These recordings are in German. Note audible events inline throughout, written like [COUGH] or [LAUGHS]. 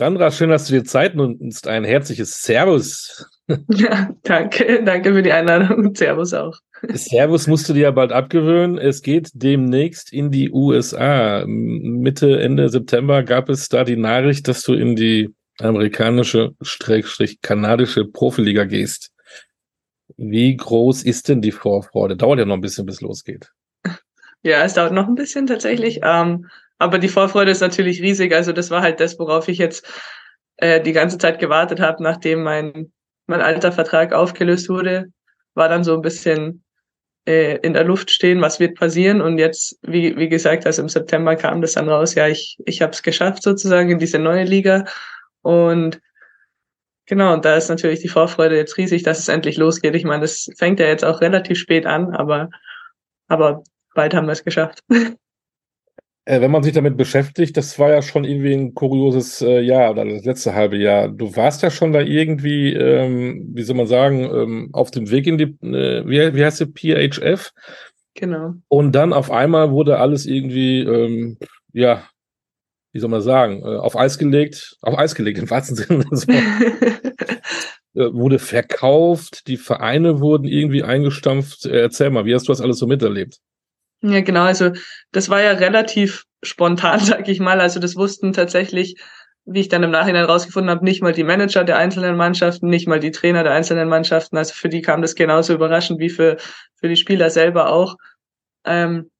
Sandra, schön, dass du dir Zeit nimmst. Ein herzliches Servus. [LAUGHS] Ja, danke. Danke für die Einladung. Servus auch. Servus musst du dir ja bald abgewöhnen. Es geht demnächst in die USA. Mitte, Ende September gab es da die Nachricht, dass du in die amerikanische, Schrägstrich, kanadische Profiliga gehst. Wie groß ist denn die Vorfreude? Dauert ja noch ein bisschen, bis losgeht. Ja, es dauert noch ein bisschen tatsächlich. Ähm, aber die Vorfreude ist natürlich riesig. Also das war halt das, worauf ich jetzt äh, die ganze Zeit gewartet habe, nachdem mein, mein alter Vertrag aufgelöst wurde, war dann so ein bisschen äh, in der Luft stehen, was wird passieren. Und jetzt, wie, wie gesagt, also im September kam das dann raus, ja, ich, ich habe es geschafft sozusagen in diese neue Liga. Und genau, und da ist natürlich die Vorfreude jetzt riesig, dass es endlich losgeht. Ich meine, das fängt ja jetzt auch relativ spät an, aber, aber bald haben wir es geschafft. [LAUGHS] Äh, wenn man sich damit beschäftigt, das war ja schon irgendwie ein kurioses äh, Jahr oder das letzte halbe Jahr. Du warst ja schon da irgendwie, ähm, wie soll man sagen, ähm, auf dem Weg in die, äh, wie, wie heißt sie, PHF? Genau. Und dann auf einmal wurde alles irgendwie, ähm, ja, wie soll man sagen, äh, auf Eis gelegt, auf Eis gelegt im wahrsten Sinne. [LAUGHS] Äh, wurde verkauft, die Vereine wurden irgendwie eingestampft. Erzähl mal, wie hast du das alles so miterlebt? Ja, genau. Also das war ja relativ spontan, [LAUGHS] sag ich mal. Also das wussten tatsächlich, wie ich dann im Nachhinein rausgefunden habe, nicht mal die Manager der einzelnen Mannschaften, nicht mal die Trainer der einzelnen Mannschaften. Also für die kam das genauso überraschend wie für, für die Spieler selber auch. Ähm,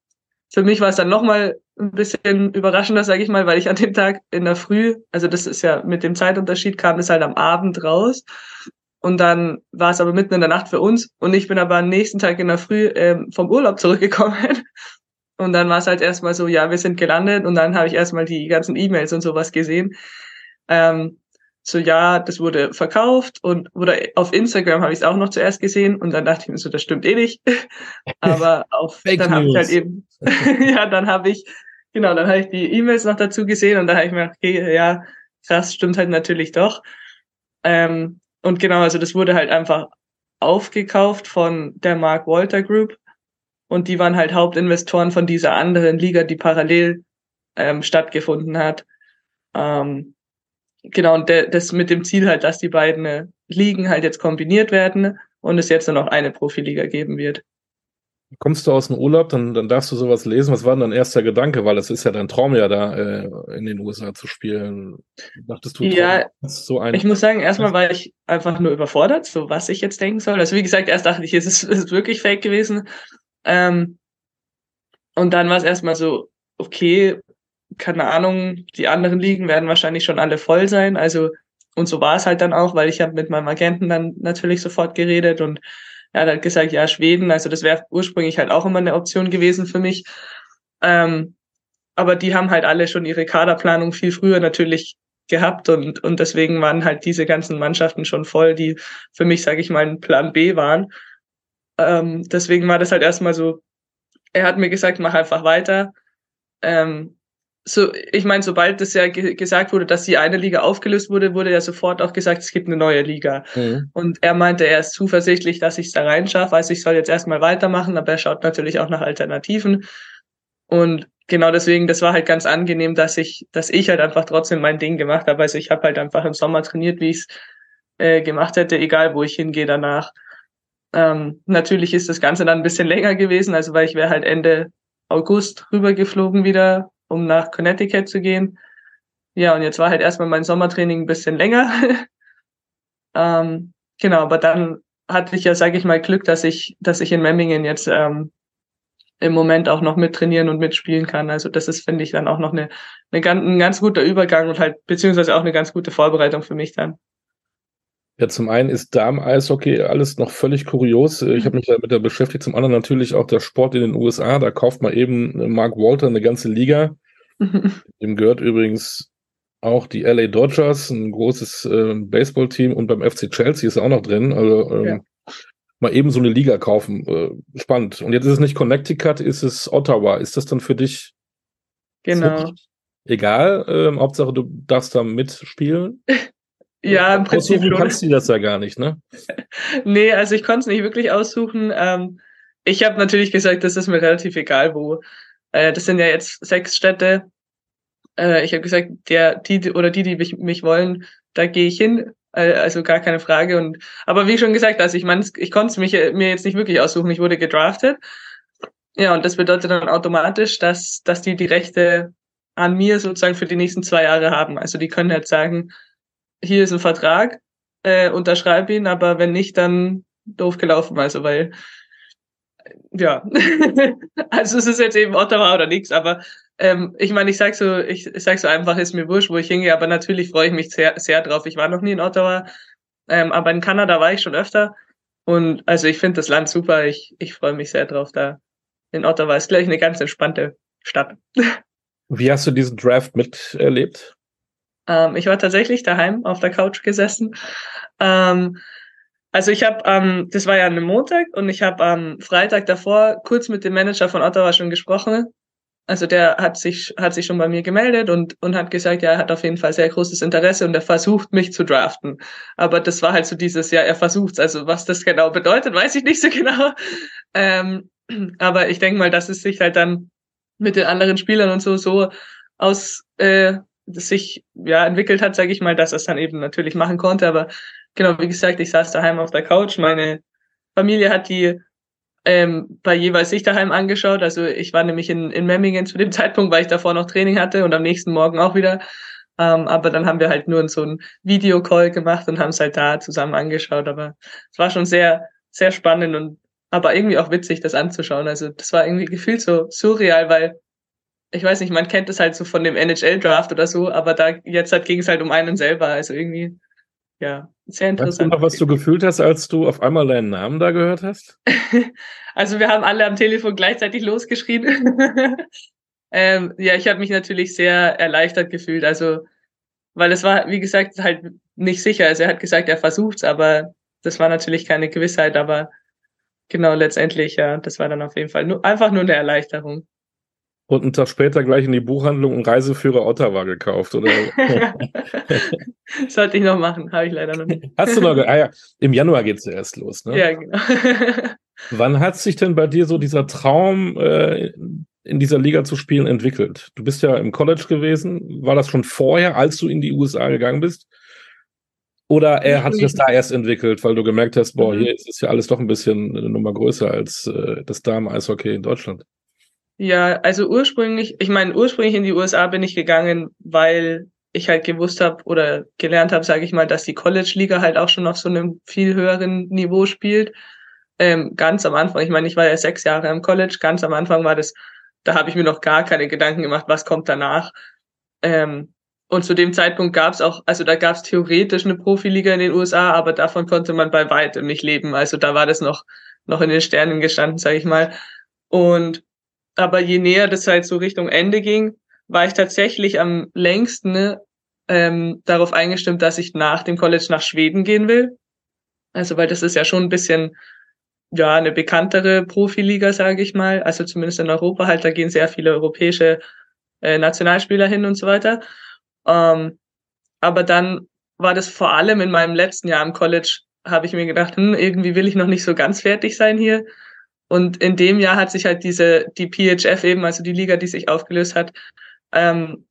für mich war es dann nochmal ein bisschen überraschender, sage ich mal, weil ich an dem Tag in der Früh, also das ist ja mit dem Zeitunterschied, kam es halt am Abend raus. Und dann war es aber mitten in der Nacht für uns. Und ich bin aber am nächsten Tag in der Früh ähm, vom Urlaub zurückgekommen. [LAUGHS] Und dann war es halt erstmal so, ja, wir sind gelandet. Und dann habe ich erstmal die ganzen E-Mails und sowas gesehen. Ähm, so, ja, das wurde verkauft und oder auf Instagram habe ich es auch noch zuerst gesehen und dann dachte ich mir so, das stimmt eh nicht. [LAUGHS] Aber auf dann habe ich halt eben, [LAUGHS] ja, dann habe ich, genau, dann habe ich die E-Mails noch dazu gesehen und dann habe ich mir gedacht, okay, ja, krass, stimmt halt natürlich doch. Ähm, und genau, also das wurde halt einfach aufgekauft von der Mark Walter Group. Und die waren halt Hauptinvestoren von dieser anderen Liga, die parallel ähm, stattgefunden hat. Ähm, genau, und de das mit dem Ziel halt, dass die beiden Ligen halt jetzt kombiniert werden und es jetzt nur noch eine Profiliga geben wird kommst du aus dem Urlaub, dann, dann darfst du sowas lesen. Was war denn dein erster Gedanke? Weil es ist ja dein Traum ja da äh, in den USA zu spielen. Dachtest du, ja, so ein ich muss sagen, erstmal war ich einfach nur überfordert, so was ich jetzt denken soll. Also wie gesagt, erst dachte ich, es ist, ist wirklich fake gewesen. Ähm, und dann war es erstmal so, okay, keine Ahnung, die anderen Ligen werden wahrscheinlich schon alle voll sein. Also und so war es halt dann auch, weil ich habe mit meinem Agenten dann natürlich sofort geredet und er hat halt gesagt, ja, Schweden, also das wäre ursprünglich halt auch immer eine Option gewesen für mich. Ähm, aber die haben halt alle schon ihre Kaderplanung viel früher natürlich gehabt und, und deswegen waren halt diese ganzen Mannschaften schon voll, die für mich, sage ich mal, ein Plan B waren. Ähm, deswegen war das halt erstmal so, er hat mir gesagt, mach einfach weiter. Ähm, so, ich meine, sobald es ja ge gesagt wurde, dass die eine Liga aufgelöst wurde, wurde ja sofort auch gesagt, es gibt eine neue Liga. Mhm. Und er meinte, er ist zuversichtlich, dass ich es da reinschaffe. Also ich soll jetzt erstmal weitermachen, aber er schaut natürlich auch nach Alternativen. Und genau deswegen, das war halt ganz angenehm, dass ich, dass ich halt einfach trotzdem mein Ding gemacht habe. Also ich habe halt einfach im Sommer trainiert, wie ich es äh, gemacht hätte, egal wo ich hingehe danach. Ähm, natürlich ist das Ganze dann ein bisschen länger gewesen, also weil ich wäre halt Ende August rübergeflogen wieder um nach Connecticut zu gehen. Ja, und jetzt war halt erstmal mein Sommertraining ein bisschen länger. [LAUGHS] ähm, genau, aber dann hatte ich ja, sage ich mal, Glück, dass ich, dass ich in Memmingen jetzt ähm, im Moment auch noch mittrainieren und mitspielen kann. Also das ist, finde ich, dann auch noch eine, eine ein ganz guter Übergang und halt beziehungsweise auch eine ganz gute Vorbereitung für mich dann. Ja, zum einen ist Damen-Eishockey alles noch völlig kurios. Ich habe mich damit beschäftigt. Zum anderen natürlich auch der Sport in den USA. Da kauft man eben Mark Walter eine ganze Liga. [LAUGHS] Dem gehört übrigens auch die LA Dodgers, ein großes äh, Baseballteam und beim FC Chelsea ist er auch noch drin. Also ähm, ja. mal eben so eine Liga kaufen. Äh, spannend. Und jetzt ist es nicht Connecticut, ist es Ottawa. Ist das dann für dich genau. egal? Ähm, Hauptsache, du darfst da mitspielen. [LAUGHS] Ja, im Prinzip aussuchen kannst du das ja gar nicht, ne? [LAUGHS] nee, also ich konnte es nicht wirklich aussuchen. Ähm, ich habe natürlich gesagt, das ist mir relativ egal, wo. Äh, das sind ja jetzt sechs Städte. Äh, ich habe gesagt, der, die oder die, die mich, mich wollen, da gehe ich hin. Äh, also gar keine Frage. Und aber wie schon gesagt, also ich meine, ich konnte es mir jetzt nicht wirklich aussuchen. Ich wurde gedraftet. Ja, und das bedeutet dann automatisch, dass, dass die die Rechte an mir sozusagen für die nächsten zwei Jahre haben. Also die können jetzt sagen, hier ist ein Vertrag, äh, unterschreib ihn, aber wenn nicht, dann doof gelaufen. Also weil ja, [LAUGHS] also es ist jetzt eben Ottawa oder nichts, aber ähm, ich meine, ich sag so, ich, ich sag so einfach, ist mir wurscht, wo ich hingehe, aber natürlich freue ich mich sehr, sehr drauf. Ich war noch nie in Ottawa, ähm, aber in Kanada war ich schon öfter und also ich finde das Land super. Ich, ich freue mich sehr drauf da. In Ottawa ist gleich eine ganz entspannte Stadt. [LAUGHS] Wie hast du diesen Draft miterlebt? Ähm, ich war tatsächlich daheim auf der Couch gesessen. Ähm, also ich habe, ähm, das war ja ein Montag und ich habe am Freitag davor kurz mit dem Manager von Ottawa schon gesprochen. Also der hat sich hat sich schon bei mir gemeldet und und hat gesagt, ja, er hat auf jeden Fall sehr großes Interesse und er versucht mich zu draften. Aber das war halt so dieses, ja, er versucht's. Also was das genau bedeutet, weiß ich nicht so [LAUGHS] genau. Ähm, aber ich denke mal, dass es sich halt dann mit den anderen Spielern und so so aus äh, sich ja entwickelt hat, sage ich mal, dass er es dann eben natürlich machen konnte. Aber genau, wie gesagt, ich saß daheim auf der Couch. Meine Familie hat die ähm, bei jeweils sich daheim angeschaut. Also ich war nämlich in, in Memmingen zu dem [LAUGHS] Zeitpunkt, weil ich davor noch Training hatte und am nächsten Morgen auch wieder. Ähm, aber dann haben wir halt nur so ein Videocall gemacht und haben es halt da zusammen angeschaut. Aber es war schon sehr, sehr spannend und aber irgendwie auch witzig, das anzuschauen. Also das war irgendwie gefühlt so surreal, weil ich weiß nicht, man kennt es halt so von dem NHL-Draft oder so, aber da jetzt halt ging es halt um einen selber. Also irgendwie ja, sehr interessant. Weißt du noch, was du gefühlt hast, als du auf einmal deinen Namen da gehört hast? [LAUGHS] also wir haben alle am Telefon gleichzeitig losgeschrien. [LAUGHS] ähm, ja, ich habe mich natürlich sehr erleichtert gefühlt. Also, weil es war, wie gesagt, halt nicht sicher. Also er hat gesagt, er versucht's, aber das war natürlich keine Gewissheit. Aber genau, letztendlich, ja, das war dann auf jeden Fall nur, einfach nur eine Erleichterung und einen Tag später gleich in die Buchhandlung einen Reiseführer Ottawa gekauft, oder? [LAUGHS] Sollte ich noch machen, habe ich leider noch nicht. [LAUGHS] Hast du noch? Ah ja, im Januar geht es ja erst los, ne? Ja, genau. [LAUGHS] Wann hat sich denn bei dir so dieser Traum, äh, in dieser Liga zu spielen, entwickelt? Du bist ja im College gewesen. War das schon vorher, als du in die USA gegangen bist? Oder er hat sich das da erst entwickelt, weil du gemerkt hast, boah, mhm. hier ist es ja alles doch ein bisschen eine Nummer größer als äh, das Damen-Eishockey in Deutschland? Ja, also ursprünglich, ich meine, ursprünglich in die USA bin ich gegangen, weil ich halt gewusst habe oder gelernt habe, sage ich mal, dass die College-Liga halt auch schon auf so einem viel höheren Niveau spielt. Ähm, ganz am Anfang, ich meine, ich war ja sechs Jahre im College, ganz am Anfang war das, da habe ich mir noch gar keine Gedanken gemacht, was kommt danach. Ähm, und zu dem Zeitpunkt gab es auch, also da gab es theoretisch eine Profiliga in den USA, aber davon konnte man bei weitem nicht leben. Also da war das noch, noch in den Sternen gestanden, sage ich mal. Und aber je näher das halt so Richtung Ende ging, war ich tatsächlich am längsten ähm, darauf eingestimmt, dass ich nach dem College nach Schweden gehen will. Also weil das ist ja schon ein bisschen ja eine bekanntere Profiliga, sage ich mal. Also zumindest in Europa halt, da gehen sehr viele europäische äh, Nationalspieler hin und so weiter. Ähm, aber dann war das vor allem in meinem letzten Jahr im College, habe ich mir gedacht, hm, irgendwie will ich noch nicht so ganz fertig sein hier. Und in dem Jahr hat sich halt diese, die PHF eben, also die Liga, die sich aufgelöst hat, ähm,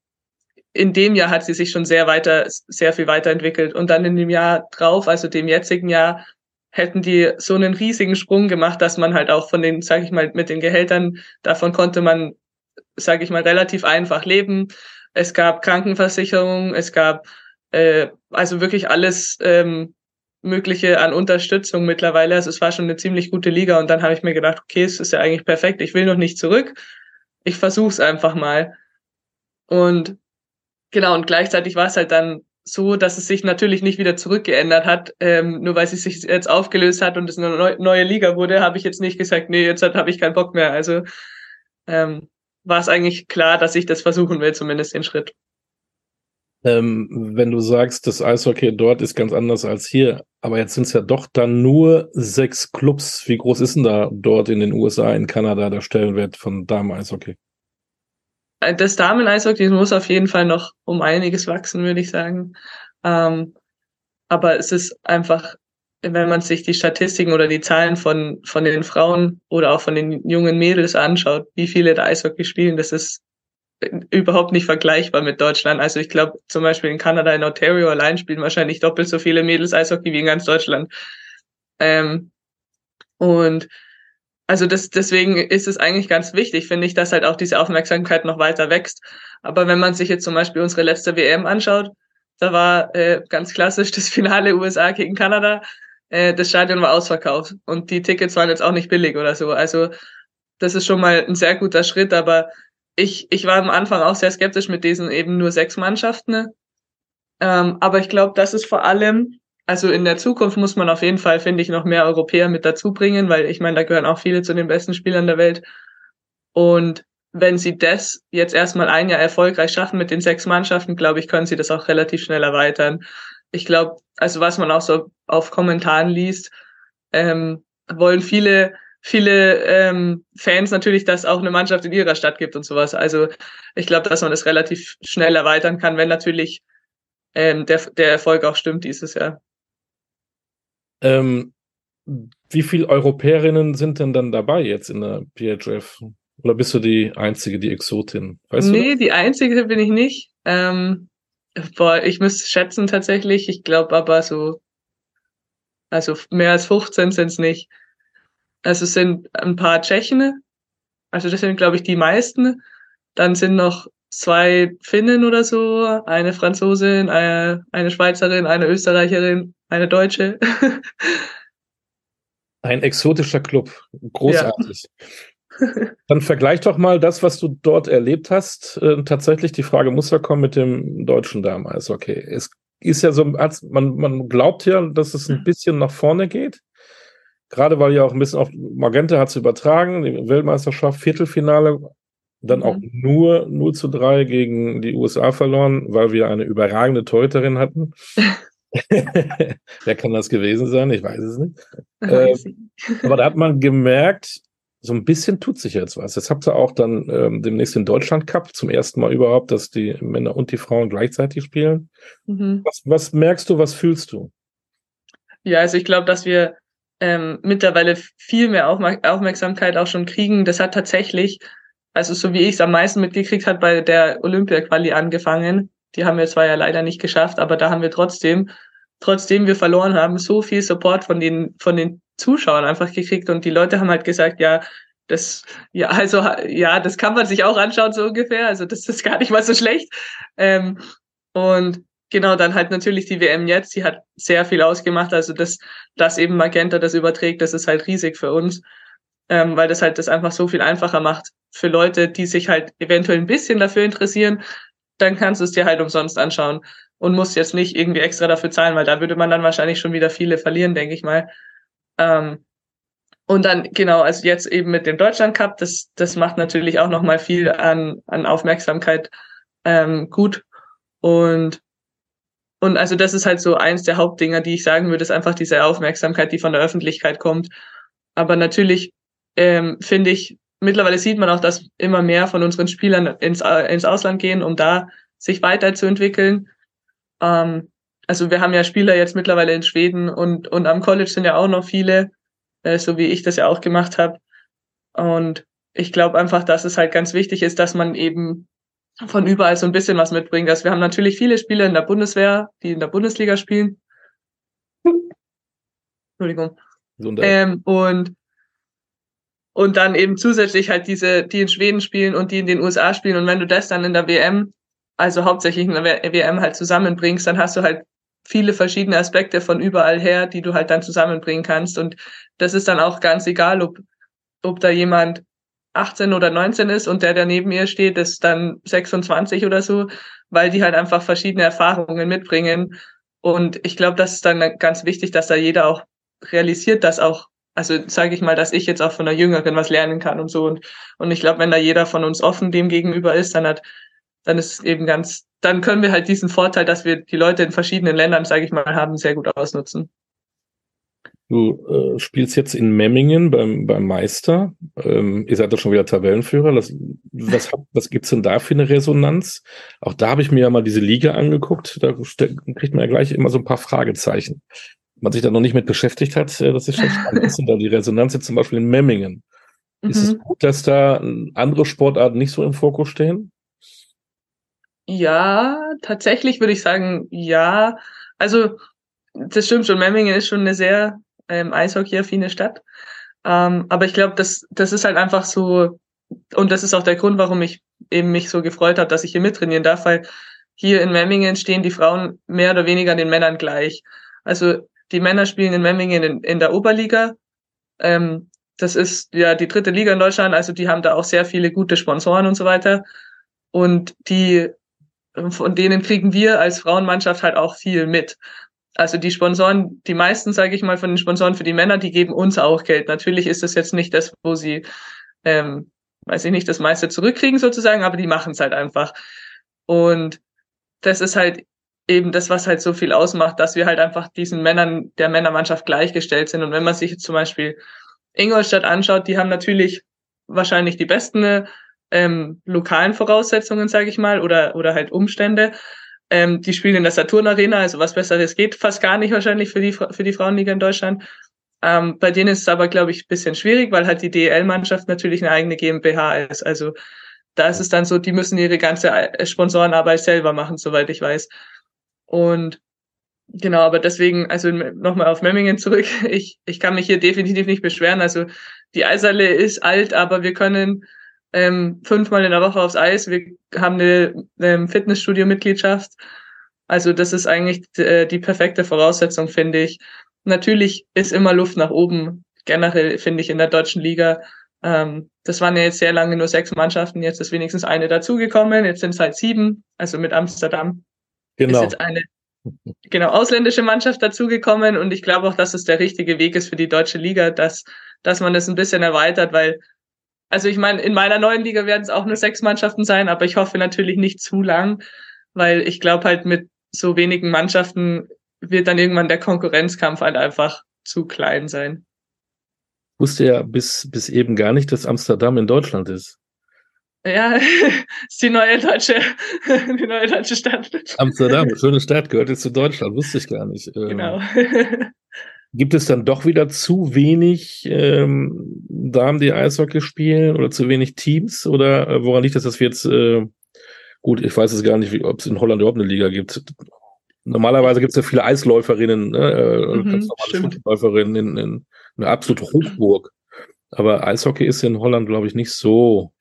in dem Jahr hat sie sich schon sehr weiter, sehr viel weiterentwickelt. Und dann in dem Jahr drauf, also dem jetzigen Jahr, hätten die so einen riesigen Sprung gemacht, dass man halt auch von den, sag ich mal, mit den Gehältern, davon konnte man, sag ich mal, relativ einfach leben. Es gab Krankenversicherung, es gab äh, also wirklich alles ähm, Mögliche an Unterstützung mittlerweile. Also es war schon eine ziemlich gute Liga und dann habe ich mir gedacht, okay, es ist ja eigentlich perfekt. Ich will noch nicht zurück. Ich versuche es einfach mal. Und genau, und gleichzeitig war es halt dann so, dass es sich natürlich nicht wieder zurückgeändert hat. Ähm, nur weil es sich jetzt aufgelöst hat und es eine neue Liga wurde, habe ich jetzt nicht gesagt, nee, jetzt habe ich keinen Bock mehr. Also ähm, war es eigentlich klar, dass ich das versuchen will, zumindest den Schritt. Ähm, wenn du sagst, das Eishockey dort ist ganz anders als hier, aber jetzt sind es ja doch dann nur sechs Clubs. Wie groß ist denn da dort in den USA, in Kanada der Stellenwert von Damen-Eishockey? Äh, das Damen-Eishockey muss auf jeden Fall noch um einiges wachsen, würde ich sagen. Ähm, aber es ist einfach, wenn man sich die Statistiken oder die Zahlen von, von den Frauen oder auch von den jungen Mädels anschaut, wie viele da Eishockey spielen, das ist überhaupt nicht vergleichbar mit Deutschland. Also ich glaube, zum Beispiel in Kanada, in Ontario allein spielen wahrscheinlich doppelt so viele Mädels Eishockey wie in ganz Deutschland. Ähm, und also das, deswegen ist es eigentlich ganz wichtig, finde ich, dass halt auch diese Aufmerksamkeit noch weiter wächst. Aber wenn man sich jetzt zum Beispiel unsere letzte WM anschaut, da war äh, ganz klassisch das Finale USA gegen Kanada. Äh, das Stadion war ausverkauft und die Tickets waren jetzt auch nicht billig oder so. Also das ist schon mal ein sehr guter Schritt, aber ich, ich war am Anfang auch sehr skeptisch mit diesen eben nur sechs Mannschaften. Ähm, aber ich glaube, das ist vor allem, also in der Zukunft muss man auf jeden Fall, finde ich, noch mehr Europäer mit dazu bringen, weil ich meine, da gehören auch viele zu den besten Spielern der Welt. Und wenn sie das jetzt erstmal ein Jahr erfolgreich schaffen mit den sechs Mannschaften, glaube ich, können sie das auch relativ schnell erweitern. Ich glaube, also was man auch so auf Kommentaren liest, ähm, wollen viele viele ähm, Fans natürlich, dass auch eine Mannschaft in ihrer Stadt gibt und sowas. Also ich glaube, dass man das relativ schnell erweitern kann, wenn natürlich ähm, der, der Erfolg auch stimmt dieses Jahr. Ähm, wie viele Europäerinnen sind denn dann dabei jetzt in der PHF? Oder bist du die Einzige, die Exotin? Weißt nee, die Einzige bin ich nicht. Ähm, boah, ich müsste schätzen tatsächlich. Ich glaube aber so, also mehr als 15 sind es nicht. Also es sind ein paar Tschechen, also das sind, glaube ich, die meisten. Dann sind noch zwei Finnen oder so, eine Franzosin, eine, eine Schweizerin, eine Österreicherin, eine Deutsche. [LAUGHS] Ein exotischer Club. Großartig. Ja. Dann vergleich doch mal das, was du dort erlebt hast. Äh, tatsächlich, die Frage muss ja kommen mit dem deutschen damals. Okay, es ist ja so, man, man glaubt ja, dass es ein bisschen nach vorne geht. Gerade weil ja auch ein bisschen auf Magenta hat es übertragen, die Weltmeisterschaft, Viertelfinale, dann mhm. auch nur 0 zu 3 gegen die USA verloren, weil wir eine überragende Teuterin hatten. [LAUGHS] Wer kann das gewesen sein? Ich weiß es nicht. Äh, [LAUGHS] aber da hat man gemerkt, so ein bisschen tut sich jetzt was. Jetzt habt ihr auch dann ähm, demnächst den Deutschland Cup zum ersten Mal überhaupt, dass die Männer und die Frauen gleichzeitig spielen. Mhm. Was, was merkst du, was fühlst du? Ja, also ich glaube, dass wir ähm, mittlerweile viel mehr Aufmerk Aufmerksamkeit auch schon kriegen. Das hat tatsächlich, also so wie ich es am meisten mitgekriegt hat, bei der Olympia-Quali angefangen. Die haben wir zwar ja leider nicht geschafft, aber da haben wir trotzdem, trotzdem wir verloren haben, so viel Support von den, von den Zuschauern einfach gekriegt und die Leute haben halt gesagt, ja, das, ja, also, ja, das kann man sich auch anschauen, so ungefähr. Also, das ist gar nicht mal so schlecht. Ähm, und genau, dann halt natürlich die WM jetzt, die hat sehr viel ausgemacht. Also das, dass eben Magenta das überträgt, das ist halt riesig für uns, ähm, weil das halt das einfach so viel einfacher macht für Leute, die sich halt eventuell ein bisschen dafür interessieren. Dann kannst du es dir halt umsonst anschauen und musst jetzt nicht irgendwie extra dafür zahlen, weil da würde man dann wahrscheinlich schon wieder viele verlieren, denke ich mal. Ähm, und dann, genau, also jetzt eben mit dem Deutschland Cup, das, das macht natürlich auch nochmal viel an, an Aufmerksamkeit ähm, gut. Und und also das ist halt so eins der Hauptdinger, die ich sagen würde, ist einfach diese Aufmerksamkeit, die von der Öffentlichkeit kommt. Aber natürlich ähm, finde ich, mittlerweile sieht man auch, dass immer mehr von unseren Spielern ins, ins Ausland gehen, um da sich weiterzuentwickeln. Ähm, also wir haben ja Spieler jetzt mittlerweile in Schweden und, und am College sind ja auch noch viele, äh, so wie ich das ja auch gemacht habe. Und ich glaube einfach, dass es halt ganz wichtig ist, dass man eben von überall so ein bisschen was mitbringen. Also wir haben natürlich viele Spieler in der Bundeswehr, die in der Bundesliga spielen. [LAUGHS] Entschuldigung. Ähm, und und dann eben zusätzlich halt diese, die in Schweden spielen und die in den USA spielen. Und wenn du das dann in der WM, also hauptsächlich in der WM halt zusammenbringst, dann hast du halt viele verschiedene Aspekte von überall her, die du halt dann zusammenbringen kannst. Und das ist dann auch ganz egal, ob, ob da jemand 18 oder 19 ist und der, der neben ihr steht, ist dann 26 oder so, weil die halt einfach verschiedene Erfahrungen mitbringen. Und ich glaube, das ist dann ganz wichtig, dass da jeder auch realisiert, dass auch, also sage ich mal, dass ich jetzt auch von der Jüngeren was lernen kann und so. Und, und ich glaube, wenn da jeder von uns offen dem gegenüber ist, dann hat, dann ist eben ganz, dann können wir halt diesen Vorteil, dass wir die Leute in verschiedenen Ländern, sage ich mal, haben, sehr gut ausnutzen. Du äh, spielst jetzt in Memmingen beim, beim Meister. Ähm, ihr seid doch schon wieder Tabellenführer. Das, was, was gibt's denn da für eine Resonanz? Auch da habe ich mir ja mal diese Liga angeguckt. Da kriegt man ja gleich immer so ein paar Fragezeichen. Wenn man sich da noch nicht mit beschäftigt hat, äh, das ist schon [LAUGHS] spannend. Was sind da die Resonanz jetzt zum Beispiel in Memmingen? Mhm. Ist es mhm. gut, dass da andere Sportarten nicht so im Fokus stehen? Ja, tatsächlich würde ich sagen, ja. Also, das stimmt schon. Memmingen ist schon eine sehr ähm, eishockey-affine Stadt. Ähm, aber ich glaube, das, das ist halt einfach so, und das ist auch der Grund, warum ich eben mich so gefreut habe, dass ich hier mittrainieren darf, weil hier in Memmingen stehen die Frauen mehr oder weniger den Männern gleich. Also die Männer spielen in Memmingen in, in der Oberliga. Ähm, das ist ja die dritte Liga in Deutschland, also die haben da auch sehr viele gute Sponsoren und so weiter. Und die, von denen kriegen wir als Frauenmannschaft halt auch viel mit. Also die Sponsoren, die meisten, sage ich mal, von den Sponsoren für die Männer, die geben uns auch Geld. Natürlich ist das jetzt nicht das, wo sie, ähm, weiß ich nicht, das meiste zurückkriegen sozusagen, aber die machen es halt einfach. Und das ist halt eben das, was halt so viel ausmacht, dass wir halt einfach diesen Männern der Männermannschaft gleichgestellt sind. Und wenn man sich jetzt zum Beispiel Ingolstadt anschaut, die haben natürlich wahrscheinlich die besten ähm, lokalen Voraussetzungen, sage ich mal, oder, oder halt Umstände. Ähm, die spielen in der Saturn Arena, also was Besseres geht fast gar nicht wahrscheinlich für die, für die Frauenliga in Deutschland. Ähm, bei denen ist es aber, glaube ich, bisschen schwierig, weil halt die DL-Mannschaft natürlich eine eigene GmbH ist. Also da ist es dann so, die müssen ihre ganze äh, Sponsorenarbeit selber machen, soweit ich weiß. Und genau, aber deswegen, also nochmal auf Memmingen zurück. [LAUGHS] Ich, ich kann mich hier definitiv nicht beschweren. Also die Eishalle ist alt, aber wir können ähm, fünfmal in der Woche aufs Eis. Wir haben eine ähm, Fitnessstudio-Mitgliedschaft. Also das ist eigentlich äh, die perfekte Voraussetzung, finde ich. Natürlich ist immer Luft nach oben, generell finde ich in der deutschen Liga. Ähm, das waren ja jetzt sehr lange nur sechs Mannschaften, jetzt ist wenigstens eine dazugekommen, jetzt sind es halt sieben, also mit Amsterdam genau. ist jetzt eine genau ausländische Mannschaft dazugekommen und ich glaube auch, dass es der richtige Weg ist für die deutsche Liga, dass, dass man das ein bisschen erweitert, weil also ich meine, in meiner neuen Liga werden es auch nur sechs Mannschaften sein, aber ich hoffe natürlich nicht zu lang, weil ich glaube halt mit so wenigen Mannschaften wird dann irgendwann der Konkurrenzkampf halt einfach zu klein sein. Ich wusste ja bis, bis eben gar nicht, dass Amsterdam in Deutschland ist. Ja, [LAUGHS] ist die neue deutsche, [LAUGHS] die neue deutsche Stadt. Amsterdam, schöne Stadt, gehört jetzt zu Deutschland, wusste ich gar nicht. Ähm, genau. [LAUGHS] Gibt es dann doch wieder zu wenig ähm, Damen, die Eishockey spielen oder zu wenig Teams? Oder äh, woran liegt das, dass wir jetzt, äh, gut, ich weiß es gar nicht, ob es in Holland überhaupt eine Liga gibt. Normalerweise gibt es ja viele Eisläuferinnen, ne? äh, mhm, ganz normale Läuferinnen in, in eine absolute Hochburg. Aber Eishockey ist in Holland, glaube ich, nicht so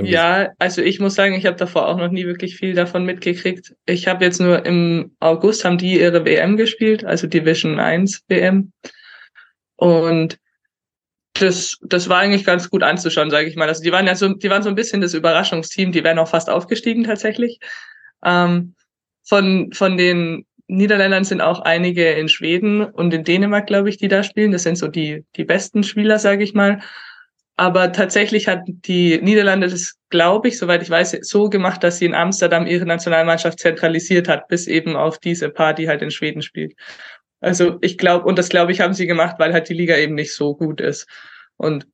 ja, also ich muss sagen, ich habe davor auch noch nie wirklich viel davon mitgekriegt. Ich habe jetzt nur im August haben die ihre WM gespielt, also Division 1 WM. Und das, das war eigentlich ganz gut anzuschauen, sage ich mal. Also die waren ja so, die waren so ein bisschen das Überraschungsteam, die wären auch fast aufgestiegen tatsächlich. Ähm, von, von den Niederländern sind auch einige in Schweden und in Dänemark, glaube ich, die da spielen. Das sind so die, die besten Spieler, sage ich mal. Aber tatsächlich hat die Niederlande das, glaube ich, soweit ich weiß, so gemacht, dass sie in Amsterdam ihre Nationalmannschaft zentralisiert hat, bis eben auf diese Party halt in Schweden spielt. Also ich glaube, und das glaube ich, haben sie gemacht, weil halt die Liga eben nicht so gut ist. Und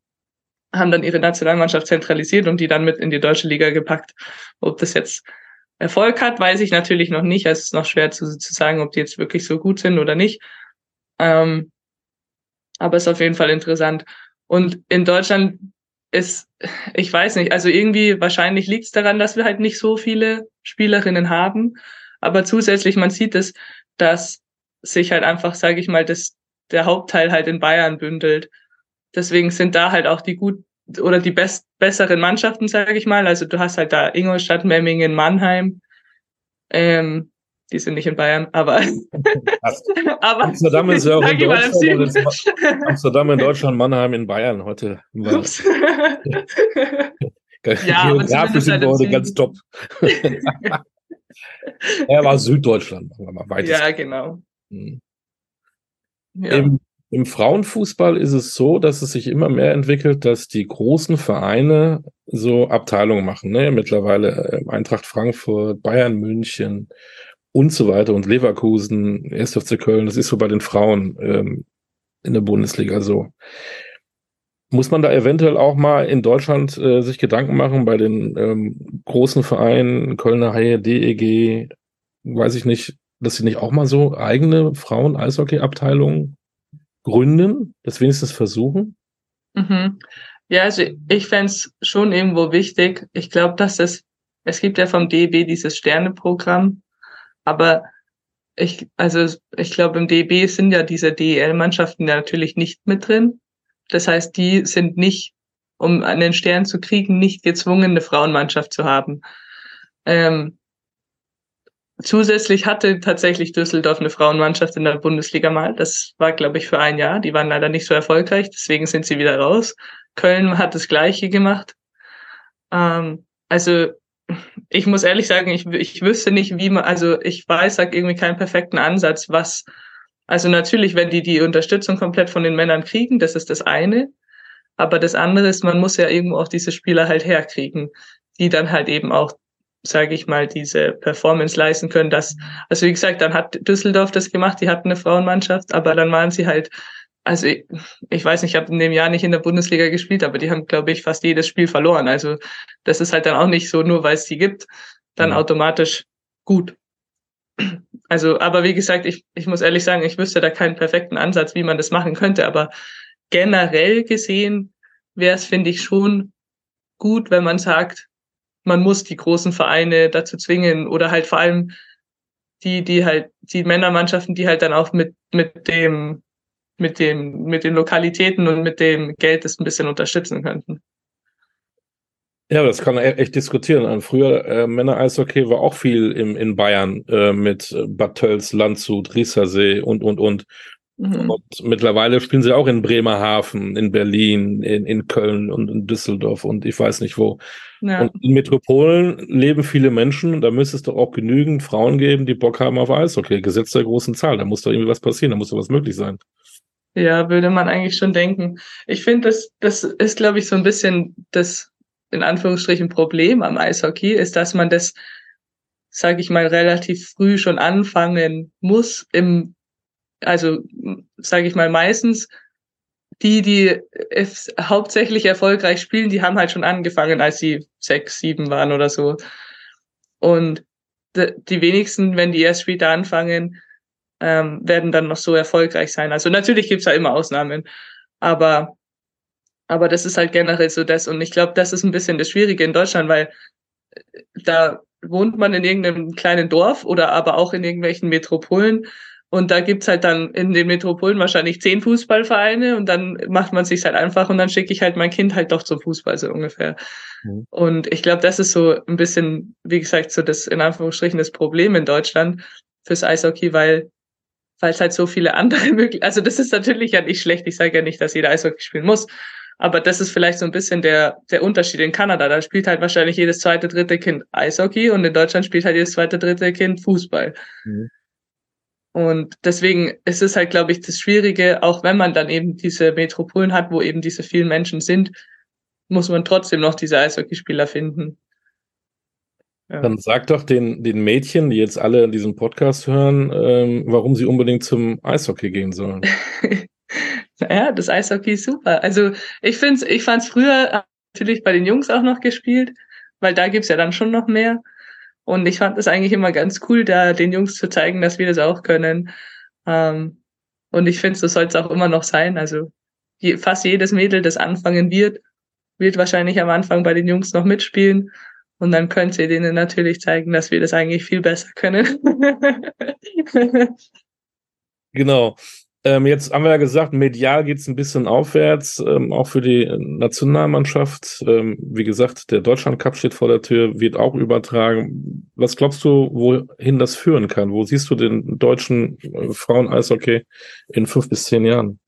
haben dann ihre Nationalmannschaft zentralisiert und die dann mit in die deutsche Liga gepackt. Ob das jetzt Erfolg hat, weiß ich natürlich noch nicht. Es ist noch schwer zu, zu sagen, ob die jetzt wirklich so gut sind oder nicht. Ähm, aber es ist auf jeden Fall interessant. Und in Deutschland ist, ich weiß nicht, also irgendwie wahrscheinlich liegt es daran, dass wir halt nicht so viele Spielerinnen haben. Aber zusätzlich, man sieht es, dass sich halt einfach, sage ich mal, das, der Hauptteil halt in Bayern bündelt. Deswegen sind da halt auch die gut oder die best, besseren Mannschaften, sage ich mal. Also du hast halt da Ingolstadt, Memmingen, Mannheim. Ähm, die sind nicht in Bayern, aber. aber Amsterdam ist ja auch in Deutschland. Amsterdam in Deutschland, Mannheim in Bayern heute. [LAUGHS] ja, Geografisch sind wir heute ganz top. [LAUGHS] er war Süddeutschland, Ja, genau. Hm. Ja. Im, Im Frauenfußball ist es so, dass es sich immer mehr entwickelt, dass die großen Vereine so Abteilungen machen. Ne? Mittlerweile äh, Eintracht Frankfurt, Bayern München, und so weiter und Leverkusen, 1. FC Köln, das ist so bei den Frauen ähm, in der Bundesliga so. Muss man da eventuell auch mal in Deutschland äh, sich Gedanken machen bei den ähm, großen Vereinen, Kölner Haie, DEG, weiß ich nicht, dass sie nicht auch mal so eigene Frauen-Eishockey-Abteilungen gründen, das wenigstens versuchen? Mhm. Ja, also ich fände es schon irgendwo wichtig. Ich glaube, dass es es gibt ja vom DEB dieses Sterneprogramm, aber ich, also ich glaube, im DEB sind ja diese DEL-Mannschaften ja natürlich nicht mit drin. Das heißt, die sind nicht, um einen Stern zu kriegen, nicht gezwungen, eine Frauenmannschaft zu haben. Ähm, zusätzlich hatte tatsächlich Düsseldorf eine Frauenmannschaft in der Bundesliga mal. Das war, glaube ich, für ein Jahr. Die waren leider nicht so erfolgreich, deswegen sind sie wieder raus. Köln hat das Gleiche gemacht. Ähm, also ich muss ehrlich sagen, ich, ich wüsste nicht, wie man, also ich weiß, sag irgendwie keinen perfekten Ansatz, was, also natürlich, wenn die die Unterstützung komplett von den Männern kriegen, das ist das eine. Aber das andere ist, man muss ja irgendwo auch diese Spieler halt herkriegen, die dann halt eben auch, sage ich mal, diese Performance leisten können. Dass, also wie gesagt, dann hat Düsseldorf das gemacht, die hatten eine Frauenmannschaft, aber dann waren sie halt also ich, ich weiß nicht, ich habe in dem Jahr nicht in der Bundesliga gespielt, aber die haben, glaube ich, fast jedes Spiel verloren. Also das ist halt dann auch nicht so, nur weil es die gibt, dann ja. automatisch gut. Also, aber wie gesagt, ich, ich muss ehrlich sagen, ich wüsste da keinen perfekten Ansatz, wie man das machen könnte, aber generell gesehen wäre es, finde ich, schon gut, wenn man sagt, man muss die großen Vereine dazu zwingen oder halt vor allem die, die halt, die Männermannschaften, die halt dann auch mit, mit dem mit dem, mit den Lokalitäten und mit dem Geld das ein bisschen unterstützen könnten. Ja, das kann man e-, echt diskutieren. Früher äh, Männer-Eishockey war auch viel im, in Bayern äh, mit Bad Tölz, Landshut, Riesersee und, und, und. Mhm. Und mittlerweile spielen sie auch in Bremerhaven, in Berlin, in, in Köln und in Düsseldorf und ich weiß nicht wo. Ja. Und in Metropolen leben viele Menschen. Da müsste es doch auch genügend Frauen geben, die Bock haben auf Eishockey. Gesetz der großen Zahl. Da muss doch irgendwie was passieren. Da muss doch was möglich sein. Ja, würde man eigentlich schon denken. Ich finde, das, das ist, glaube ich, so ein bisschen das, in Anführungsstrichen, Problem am Eishockey, ist, dass man das, sage ich mal, relativ früh schon anfangen muss. Im, also, sage ich mal, meistens die, die hauptsächlich erfolgreich spielen, die haben halt schon angefangen, als sie sechs, sieben waren oder so. Und die wenigsten, wenn die erst später anfangen, ähm, werden dann noch so erfolgreich sein. Also natürlich gibt's da immer Ausnahmen, aber, aber das ist halt generell so das. Und ich glaube, das ist ein bisschen das Schwierige in Deutschland, weil äh, da wohnt man in irgendeinem kleinen Dorf oder aber auch in irgendwelchen Metropolen. Und da gibt's halt dann in den Metropolen wahrscheinlich zehn Fußballvereine und dann macht man sich halt einfach und dann schicke ich halt mein Kind halt doch zum Fußball so ungefähr. Mhm. Und ich glaube, das ist so ein bisschen, wie gesagt, so das in Anführungsstrichen das Problem in Deutschland fürs Eishockey, weil weil es halt so viele andere [LAUGHS] Möglichkeiten, also das ist natürlich ja nicht schlecht, ich sage ja nicht, dass jeder Eishockey spielen muss, aber das ist vielleicht so ein bisschen der, der Unterschied in Kanada. Da spielt halt wahrscheinlich jedes zweite, dritte Kind Eishockey und in Deutschland spielt halt jedes zweite, dritte Kind Fußball. Mhm. Und deswegen ist es halt, glaube ich, das Schwierige, auch wenn man dann eben diese Metropolen hat, wo eben diese vielen Menschen sind, muss man trotzdem noch diese Eishockeyspieler finden. Ja. Dann sag doch den, den Mädchen, die jetzt alle diesen Podcast hören, ähm, warum sie unbedingt zum Eishockey gehen sollen. [LAUGHS] ja, das Eishockey ist super. Also ich finde ich fand es früher natürlich bei den Jungs auch noch gespielt, weil da gibt's ja dann schon noch mehr. Und ich fand es eigentlich immer ganz cool, da den Jungs zu zeigen, dass wir das auch können. Ähm, und ich finde, so soll es auch immer noch sein. Also je, fast jedes Mädel, das anfangen wird, wird wahrscheinlich am Anfang bei den Jungs noch mitspielen. Und dann könnt ihr denen natürlich zeigen, dass wir das eigentlich viel besser können. [LAUGHS] genau. Ähm, jetzt haben wir ja gesagt, medial geht es ein bisschen aufwärts, ähm, auch für die Nationalmannschaft. Ähm, wie gesagt, der Deutschland Cup steht vor der Tür, wird auch übertragen. Was glaubst du, wohin das führen kann? Wo siehst du den deutschen äh, Frauen-Eishockey in fünf bis zehn Jahren?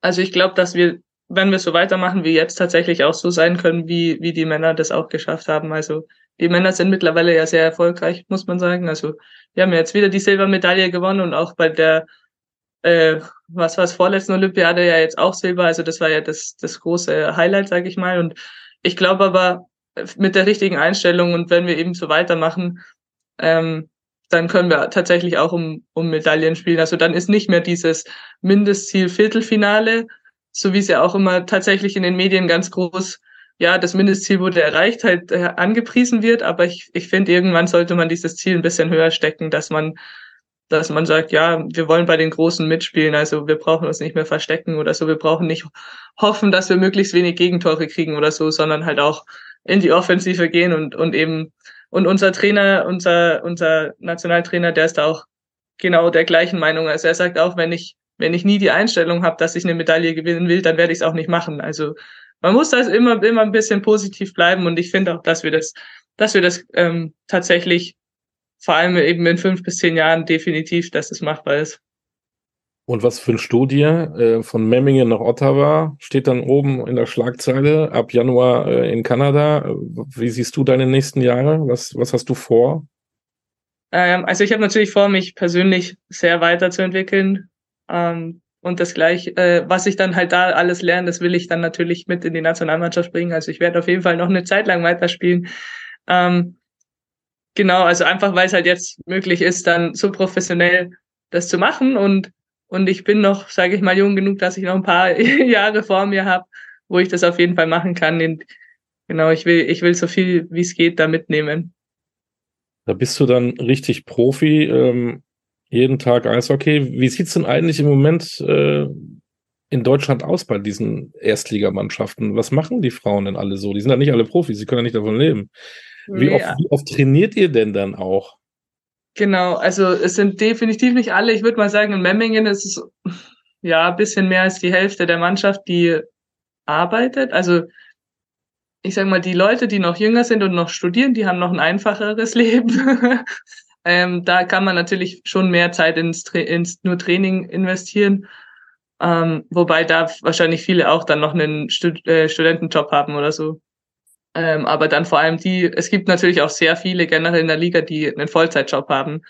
Also ich glaube, dass wir wenn wir so weitermachen wie jetzt, tatsächlich auch so sein können, wie, wie die Männer das auch geschafft haben. Also die Männer sind mittlerweile ja sehr erfolgreich, muss man sagen. Also wir haben jetzt wieder die Silbermedaille gewonnen und auch bei der, äh, was war es, vorletzten Olympiade ja jetzt auch Silber. Also das war ja das, das große Highlight, sage ich mal. Und ich glaube aber, mit der richtigen Einstellung und wenn wir eben so weitermachen, ähm, dann können wir tatsächlich auch um, um Medaillen spielen. Also dann ist nicht mehr dieses Mindestziel Viertelfinale, so wie es ja auch immer tatsächlich in den Medien ganz groß, ja, das Mindestziel wurde erreicht, halt äh, angepriesen wird. Aber ich, ich finde, irgendwann sollte man dieses Ziel ein bisschen höher stecken, dass man, dass man sagt, ja, wir wollen bei den Großen mitspielen, also wir brauchen uns nicht mehr verstecken oder so, wir brauchen nicht hoffen, dass wir möglichst wenig Gegentore kriegen oder so, sondern halt auch in die Offensive gehen und, und eben, und unser Trainer, unser, unser Nationaltrainer, der ist da auch genau der gleichen Meinung. Also er sagt auch, wenn ich, wenn ich nie die Einstellung habe, dass ich eine Medaille gewinnen will, dann werde ich es auch nicht machen. Also man muss das immer, immer ein bisschen positiv bleiben und ich finde auch, dass wir das, dass wir das ähm, tatsächlich vor allem eben in fünf bis zehn Jahren definitiv, dass es machbar ist. Und was für eine Studie äh, von Memmingen nach Ottawa steht dann oben in der Schlagzeile ab Januar äh, in Kanada. Wie siehst du deine nächsten Jahre? Was, was hast du vor? Ähm, also ich habe natürlich vor, mich persönlich sehr weiterzuentwickeln. Ähm, und das gleich, äh, was ich dann halt da alles lerne, das will ich dann natürlich mit in die Nationalmannschaft bringen. Also ich werde auf jeden Fall noch eine Zeit lang weiterspielen. Ähm, genau, also einfach weil es halt jetzt möglich ist, dann so professionell das zu machen und und ich bin noch, sage ich mal, jung genug, dass ich noch ein paar [LAUGHS] Jahre vor mir habe, wo ich das auf jeden Fall machen kann. Und genau, ich will, ich will so viel wie es geht da mitnehmen. Da bist du dann richtig Profi, ähm, jeden Tag Eishockey. Wie sieht's denn eigentlich im Moment äh, in Deutschland aus bei diesen Erstligamannschaften? Was machen die Frauen denn alle so? Die sind ja nicht alle Profis, sie können ja nicht davon leben. Wie, nee, oft, wie oft trainiert ihr denn dann auch? Genau, also es sind definitiv nicht alle. Ich würde mal sagen, in Memmingen ist es ja ein bisschen mehr als die Hälfte der Mannschaft, die arbeitet. Also ich sage mal, die Leute, die noch jünger sind und noch studieren, die haben noch ein einfacheres [LAUGHS] Leben. Ähm, da kann man natürlich schon mehr Zeit ins, ins nur Training investieren. Ähm, wobei da wahrscheinlich viele auch dann noch einen Stud äh, Studentenjob haben oder so. Ähm, aber dann vor allem die, es gibt natürlich auch sehr viele generell in der Liga, die einen Vollzeitjob haben.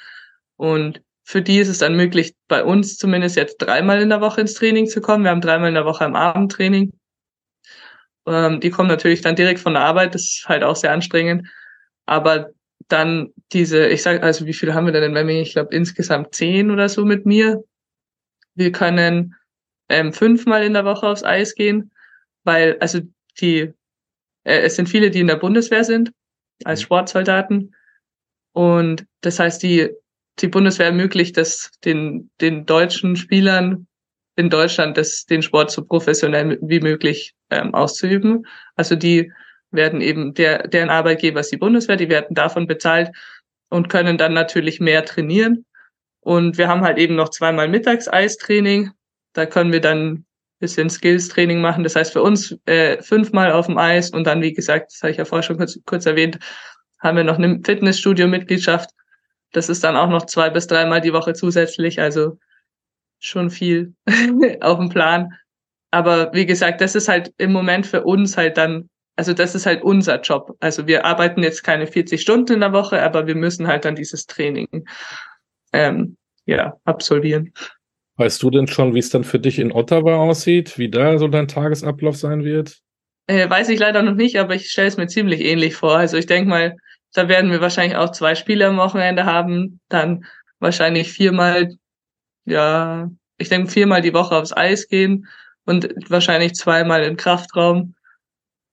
Und für die ist es dann möglich, bei uns zumindest jetzt dreimal in der Woche ins Training zu kommen. Wir haben dreimal in der Woche am Abendtraining. Ähm, die kommen natürlich dann direkt von der Arbeit, das ist halt auch sehr anstrengend. Aber dann diese, ich sag, also wie viele haben wir denn in Memmingen? Ich glaube insgesamt zehn oder so mit mir. Wir können ähm, fünfmal in der Woche aufs Eis gehen, weil also die äh, es sind viele, die in der Bundeswehr sind, als mhm. Sportsoldaten. Und das heißt, die, die Bundeswehr ermöglicht das den, den deutschen Spielern in Deutschland, das, den Sport so professionell wie möglich ähm, auszuüben. Also die werden eben, der, deren Arbeitgeber ist die Bundeswehr, die werden davon bezahlt und können dann natürlich mehr trainieren. Und wir haben halt eben noch zweimal Mittagseistraining. Da können wir dann bisschen Skills-Training machen. Das heißt für uns äh, fünfmal auf dem Eis und dann, wie gesagt, das habe ich ja vorher schon kurz, kurz erwähnt, haben wir noch eine Fitnessstudio-Mitgliedschaft. Das ist dann auch noch zwei bis dreimal die Woche zusätzlich, also schon viel [LAUGHS] auf dem Plan. Aber wie gesagt, das ist halt im Moment für uns halt dann, also das ist halt unser Job. Also wir arbeiten jetzt keine 40 Stunden in der Woche, aber wir müssen halt dann dieses Training ähm, ja absolvieren. Weißt du denn schon, wie es dann für dich in Ottawa aussieht, wie da so dein Tagesablauf sein wird? Äh, weiß ich leider noch nicht, aber ich stelle es mir ziemlich ähnlich vor. Also ich denke mal, da werden wir wahrscheinlich auch zwei Spiele am Wochenende haben, dann wahrscheinlich viermal, ja, ich denke viermal die Woche aufs Eis gehen und wahrscheinlich zweimal im Kraftraum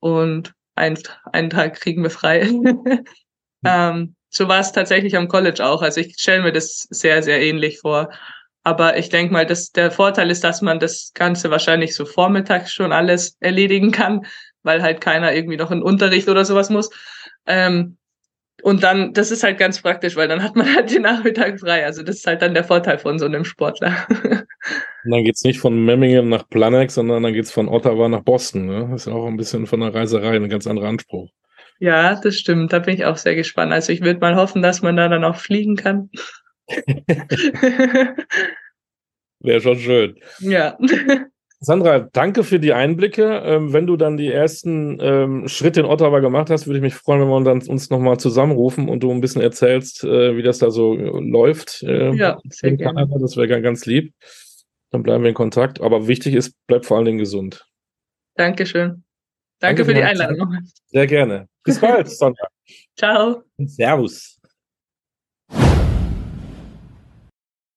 und ein, einen Tag kriegen wir frei. [LAUGHS] ähm, so war es tatsächlich am College auch. Also ich stelle mir das sehr, sehr ähnlich vor. Aber ich denke mal, dass der Vorteil ist, dass man das Ganze wahrscheinlich so vormittags schon alles erledigen kann, weil halt keiner irgendwie noch in Unterricht oder sowas muss. Ähm, und dann, das ist halt ganz praktisch, weil dann hat man halt den Nachmittag frei. Also das ist halt dann der Vorteil von so einem Sportler. [LAUGHS] Und dann geht's nicht von Memmingen nach Planex, sondern dann geht's von Ottawa nach Boston. Ne? Das ist ja auch ein bisschen von der Reiserei ein ganz anderer Anspruch. Ja, das stimmt. Da bin ich auch sehr gespannt. Also ich würde mal hoffen, dass man da dann auch fliegen kann. [LAUGHS] [LAUGHS] Wäre schon schön. Ja. Sandra, danke für die Einblicke. Ähm, wenn du dann die ersten ähm, Schritte in Ottawa gemacht hast, würde ich mich freuen, wenn wir dann uns nochmal zusammenrufen und du ein bisschen erzählst, äh, wie das da so äh, läuft. Äh, ja, sehr gerne. Kanada. Das wäre ganz lieb. Dann bleiben wir in Kontakt. Aber wichtig ist, bleib vor allen Dingen gesund. Dankeschön. Danke, Danke für die Einladung. Sehr gerne. Bis bald, Sandra. [LAUGHS] Ciao. Servus.